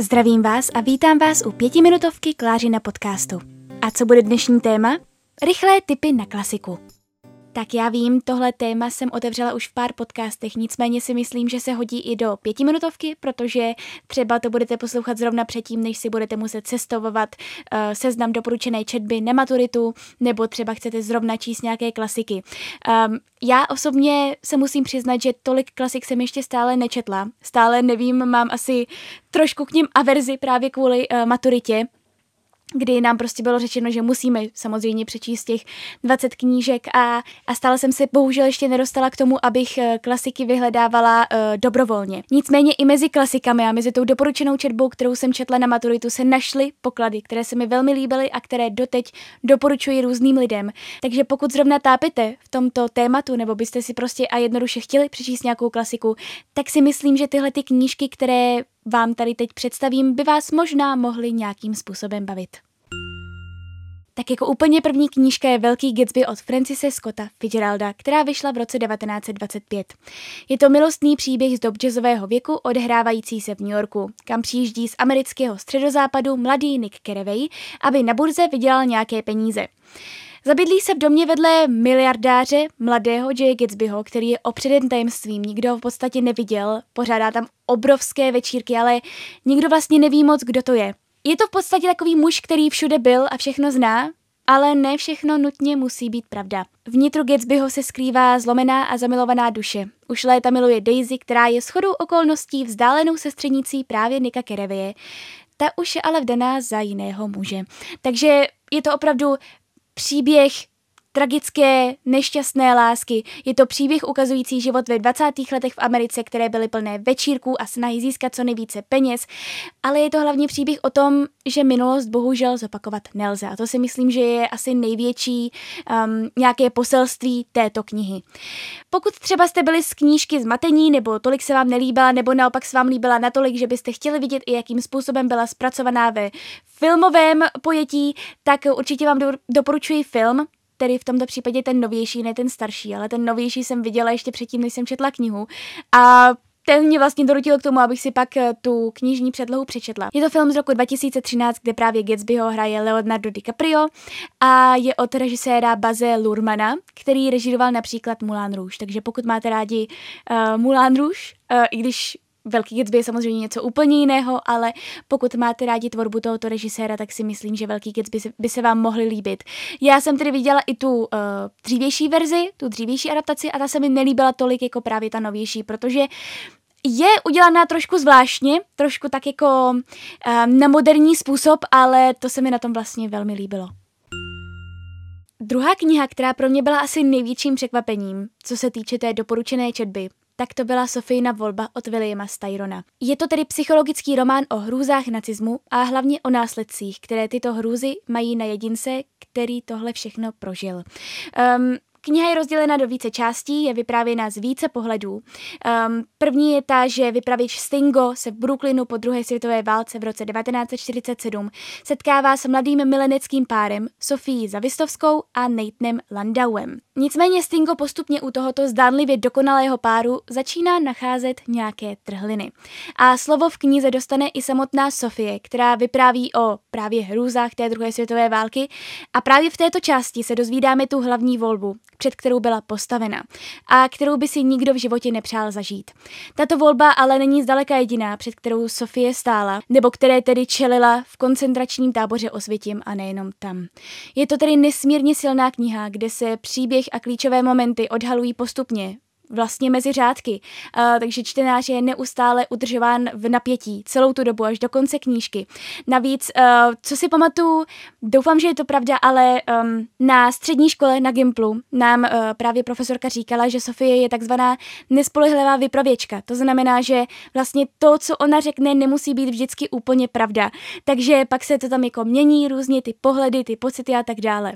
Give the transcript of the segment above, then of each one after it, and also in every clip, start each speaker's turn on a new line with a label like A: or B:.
A: Zdravím vás a vítám vás u pětiminutovky Kláři na podcastu. A co bude dnešní téma? Rychlé tipy na klasiku. Tak já vím, tohle téma jsem otevřela už v pár podcastech, nicméně si myslím, že se hodí i do pětiminutovky, protože třeba to budete poslouchat zrovna předtím, než si budete muset cestovovat uh, seznam doporučené četby na maturitu, nebo třeba chcete zrovna číst nějaké klasiky. Um, já osobně se musím přiznat, že tolik klasik jsem ještě stále nečetla. Stále nevím, mám asi trošku k ním averzi právě kvůli uh, maturitě, kdy nám prostě bylo řečeno, že musíme samozřejmě přečíst těch 20 knížek a, a stále jsem se bohužel ještě nedostala k tomu, abych eh, klasiky vyhledávala uh, dobrovolně. Nicméně i mezi klasikami a mezi tou doporučenou četbou, kterou jsem četla na maturitu, se našly poklady, které se mi velmi líbily a které doteď doporučuji různým lidem. Takže pokud zrovna tápete v tomto tématu, nebo byste si prostě a jednoduše chtěli přečíst nějakou klasiku, tak si myslím, že tyhle ty knížky, které vám tady teď představím, by vás možná mohly nějakým způsobem bavit. Tak jako úplně první knížka je Velký Gatsby od Francise Scotta Fitzgeralda, která vyšla v roce 1925. Je to milostný příběh z dob jazzového věku odehrávající se v New Yorku, kam přijíždí z amerického středozápadu mladý Nick Carraway, aby na burze vydělal nějaké peníze. Zabydlí se v domě vedle miliardáře mladého J. Gatsbyho, který je opředen tajemstvím, nikdo ho v podstatě neviděl, pořádá tam obrovské večírky, ale nikdo vlastně neví moc, kdo to je. Je to v podstatě takový muž, který všude byl a všechno zná, ale ne všechno nutně musí být pravda. Vnitru Gatsbyho se skrývá zlomená a zamilovaná duše. Už léta miluje Daisy, která je shodou okolností vzdálenou sestřenicí právě Nika Kerevie. Ta už je ale vdaná za jiného muže. Takže je to opravdu příběh tragické, nešťastné lásky. Je to příběh ukazující život ve 20. letech v Americe, které byly plné večírků a snahy získat co nejvíce peněz, ale je to hlavně příběh o tom, že minulost bohužel zopakovat nelze. A to si myslím, že je asi největší um, nějaké poselství této knihy. Pokud třeba jste byli z knížky zmatení, nebo tolik se vám nelíbila, nebo naopak se vám líbila natolik, že byste chtěli vidět i jakým způsobem byla zpracovaná ve filmovém pojetí, tak určitě vám do, doporučuji film, tedy v tomto případě ten novější, ne ten starší, ale ten novější jsem viděla ještě předtím, než jsem četla knihu. A ten mě vlastně dorutil k tomu, abych si pak eh, tu knižní předlohu přečetla. Je to film z roku 2013, kde právě Gatsbyho hraje Leonardo DiCaprio a je od režiséra Baze Lurmana, který režíroval například Moulin Rouge. Takže pokud máte rádi uh, Moulin Rouge, uh, i když Velký Gatsby je samozřejmě něco úplně jiného, ale pokud máte rádi tvorbu tohoto režiséra, tak si myslím, že Velký Gatsby by se vám mohly líbit. Já jsem tedy viděla i tu uh, dřívější verzi, tu dřívější adaptaci a ta se mi nelíbila tolik jako právě ta novější, protože je udělaná trošku zvláštně, trošku tak jako um, na moderní způsob, ale to se mi na tom vlastně velmi líbilo. Druhá kniha, která pro mě byla asi největším překvapením, co se týče té doporučené četby, tak to byla Sofijina volba od Williama Styrona. Je to tedy psychologický román o hrůzách nacismu a hlavně o následcích, které tyto hrůzy mají na jedince, který tohle všechno prožil. Um, Kniha je rozdělena do více částí, je vyprávěna z více pohledů. Um, první je ta, že vypravěč Stingo se v Brooklynu po druhé světové válce v roce 1947 setkává s mladým mileneckým párem Sofií Zavistovskou a Nathenem Landauem. Nicméně Stingo postupně u tohoto zdánlivě dokonalého páru začíná nacházet nějaké trhliny. A slovo v knize dostane i samotná Sofie, která vypráví o právě hrůzách té druhé světové války a právě v této části se dozvídáme tu hlavní volbu, před kterou byla postavena a kterou by si nikdo v životě nepřál zažít. Tato volba ale není zdaleka jediná, před kterou Sofie stála, nebo které tedy čelila v koncentračním táboře Osvětím a nejenom tam. Je to tedy nesmírně silná kniha, kde se příběh a klíčové momenty odhalují postupně, vlastně mezi řádky, uh, takže čtenář je neustále udržován v napětí celou tu dobu až do konce knížky. Navíc, uh, co si pamatuju, doufám, že je to pravda, ale um, na střední škole na Gimplu nám uh, právě profesorka říkala, že Sofie je takzvaná nespolehlivá vypravěčka. To znamená, že vlastně to, co ona řekne, nemusí být vždycky úplně pravda. Takže pak se to tam jako mění různě ty pohledy, ty pocity a tak dále.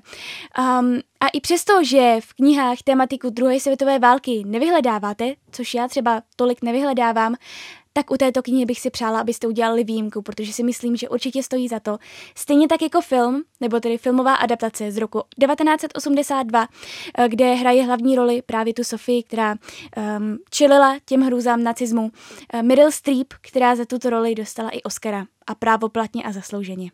A: Um, a i přesto, že v knihách tématiku druhé světové války nevyhledáváte, což já třeba tolik nevyhledávám, tak u této knihy bych si přála, abyste udělali výjimku, protože si myslím, že určitě stojí za to. Stejně tak jako film, nebo tedy filmová adaptace z roku 1982, eh, kde hraje hlavní roli právě tu Sofii, která um, čelila těm hrůzám nacismu. Uh, Meryl Streep, která za tuto roli dostala i Oscara a právoplatně a zaslouženě.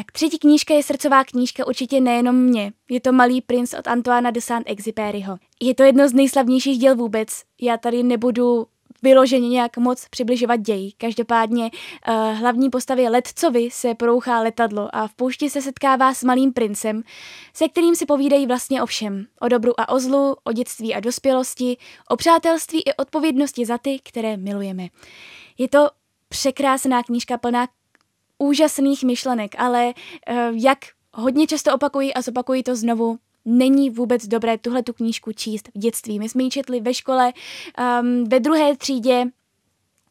A: Tak třetí knížka je srdcová knížka určitě nejenom mě. Je to Malý princ od Antoana de Saint-Exupéryho. Je to jedno z nejslavnějších děl vůbec. Já tady nebudu vyloženě nějak moc přibližovat děj. Každopádně uh, hlavní postavě Letcovi se porouchá letadlo a v poušti se setkává s malým princem, se kterým si povídají vlastně o všem. O dobru a o zlu, o dětství a dospělosti, o přátelství i odpovědnosti za ty, které milujeme. Je to překrásná knížka plná úžasných myšlenek, ale uh, jak hodně často opakuji a zopakuji to znovu, není vůbec dobré tuhle tu knížku číst v dětství. My jsme ji četli ve škole, um, ve druhé třídě,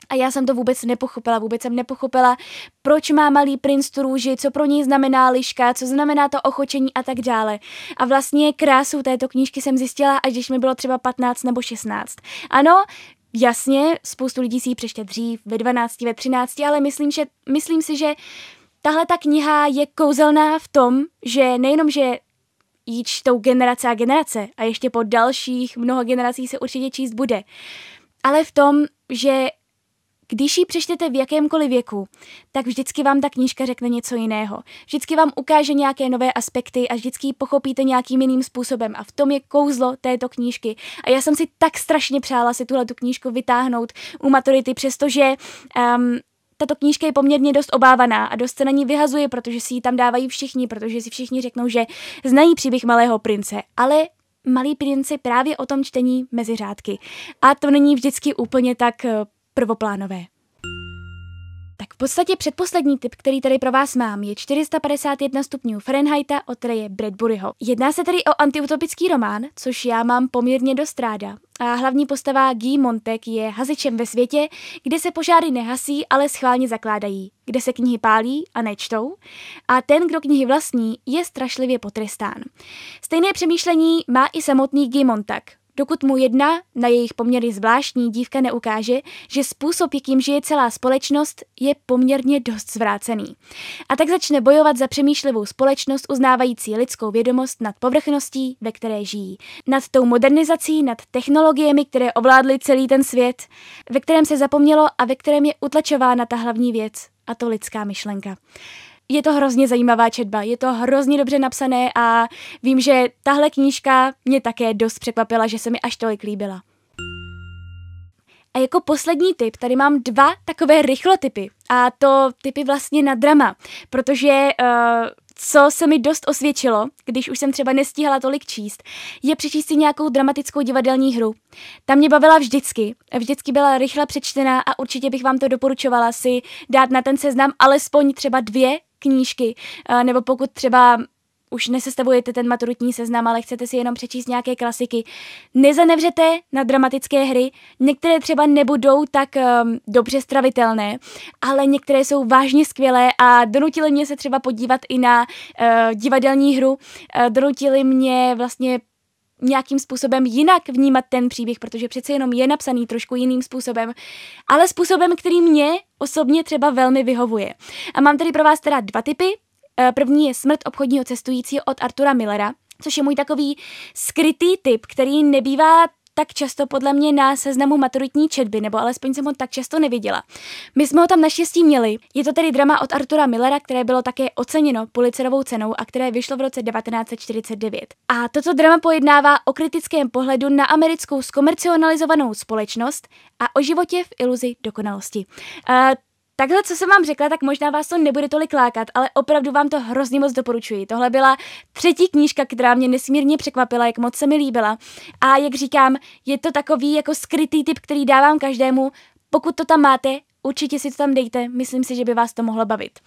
A: a já jsem to vůbec nepochopila, vůbec jsem nepochopila, proč má malý princ tu růži, co pro něj znamená liška, co znamená to ochočení a tak dále. A vlastně krásu této knížky jsem zjistila, až když mi bylo třeba 15 nebo 16. Ano, Jasně, spoustu lidí si ji přečte dřív, ve 12, ve 13, ale myslím, že, myslím si, že tahle ta kniha je kouzelná v tom, že nejenom, že ji čtou generace a generace a ještě po dalších mnoho generací se určitě číst bude, ale v tom, že když ji přečtete v jakémkoliv věku, tak vždycky vám ta knížka řekne něco jiného. Vždycky vám ukáže nějaké nové aspekty a vždycky ji pochopíte nějakým jiným způsobem. A v tom je kouzlo této knížky. A já jsem si tak strašně přála si tuhle tu knížku vytáhnout u maturity, přestože um, tato knížka je poměrně dost obávaná a dost se na ní vyhazuje, protože si ji tam dávají všichni, protože si všichni řeknou, že znají příběh malého prince, ale malý prince právě o tom čtení mezi řádky. A to není vždycky úplně tak eh, prvoplánové. Tak v podstatě předposlední tip, který tady pro vás mám, je 451 stupňů Fahrenheita od Reje Bradburyho. Jedná se tedy o antiutopický román, což já mám poměrně dost ráda. A hlavní postava Guy Montek je hasičem ve světě, kde se požáry nehasí, ale schválně zakládají, kde se knihy pálí a nečtou. A ten, kdo knihy vlastní, je strašlivě potrestán. Stejné přemýšlení má i samotný Guy Montek, dokud mu jedna, na jejich poměry zvláštní dívka neukáže, že způsob, jakým žije celá společnost, je poměrně dost zvrácený. A tak začne bojovat za přemýšlivou společnost uznávající lidskou vědomost nad povrchností, ve které žijí. Nad tou modernizací, nad technologiemi, které ovládly celý ten svět, ve kterém se zapomnělo a ve kterém je utlačována ta hlavní věc, a to lidská myšlenka je to hrozně zajímavá četba, je to hrozně dobře napsané a vím, že tahle knížka mě také dost překvapila, že se mi až tolik líbila. A jako poslední tip, tady mám dva takové rychlotypy. A to typy vlastně na drama, protože uh, co se mi dost osvědčilo, když už jsem třeba nestíhala tolik číst, je přečíst si nějakou dramatickou divadelní hru. Ta mě bavila vždycky, vždycky byla rychle přečtená a určitě bych vám to doporučovala si dát na ten seznam alespoň třeba dvě knížky, nebo pokud třeba už nesestavujete ten maturitní seznam, ale chcete si jenom přečíst nějaké klasiky. Nezanevřete na dramatické hry, některé třeba nebudou tak um, dobře stravitelné, ale některé jsou vážně skvělé a donutily mě se třeba podívat i na uh, divadelní hru, uh, donutily mě vlastně nějakým způsobem jinak vnímat ten příběh, protože přece jenom je napsaný trošku jiným způsobem, ale způsobem, který mě osobně třeba velmi vyhovuje. A mám tady pro vás teda dva typy. Eh, první je Smrt obchodního cestujícího od Artura Millera, což je můj takový skrytý typ, který nebývá tak často podle mě na seznamu maturitní četby, nebo alespoň jsem ho tak často neviděla. My jsme ho tam naštěstí měli. Je to tedy drama od Artura Millera, které bylo také oceněno Pulitzerovou cenou a které vyšlo v roce 1949. A toto drama pojednává o kritickém pohledu na americkou skomercionalizovanou společnost a o životě v iluzi dokonalosti. Uh, Takhle, co jsem vám řekla, tak možná vás to nebude tolik lákat, ale opravdu vám to hrozně moc doporučuji. Tohle byla třetí knížka, která mě nesmírně překvapila, jak moc se mi líbila. A jak říkám, je to takový jako skrytý typ, který dávám každému. Pokud to tam máte, určitě si to tam dejte, myslím si, že by vás to mohlo bavit.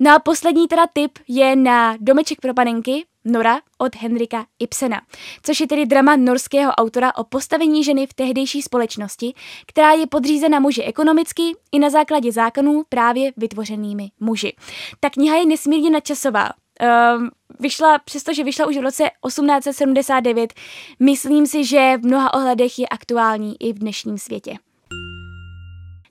A: No a poslední teda tip je na Domeček pro panenky, Nora od Henrika Ibsena, což je tedy drama norského autora o postavení ženy v tehdejší společnosti, která je podřízena muži ekonomicky i na základě zákonů právě vytvořenými muži. Ta kniha je nesmírně nadčasová. Um, vyšla, přestože vyšla už v roce 1879, myslím si, že v mnoha ohledech je aktuální i v dnešním světě.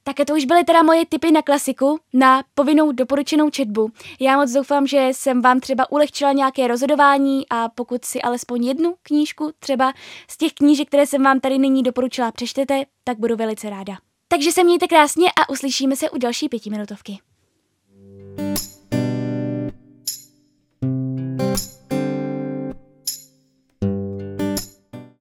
A: Tak to už byly teda moje tipy na klasiku, na povinnou doporučenou četbu. Já moc doufám, že jsem vám třeba ulehčila nějaké rozhodování a pokud si alespoň jednu knížku třeba z těch knížek, které jsem vám tady nyní doporučila, přečtete, tak budu velice ráda. Takže se mějte krásně a uslyšíme se u další pětiminutovky.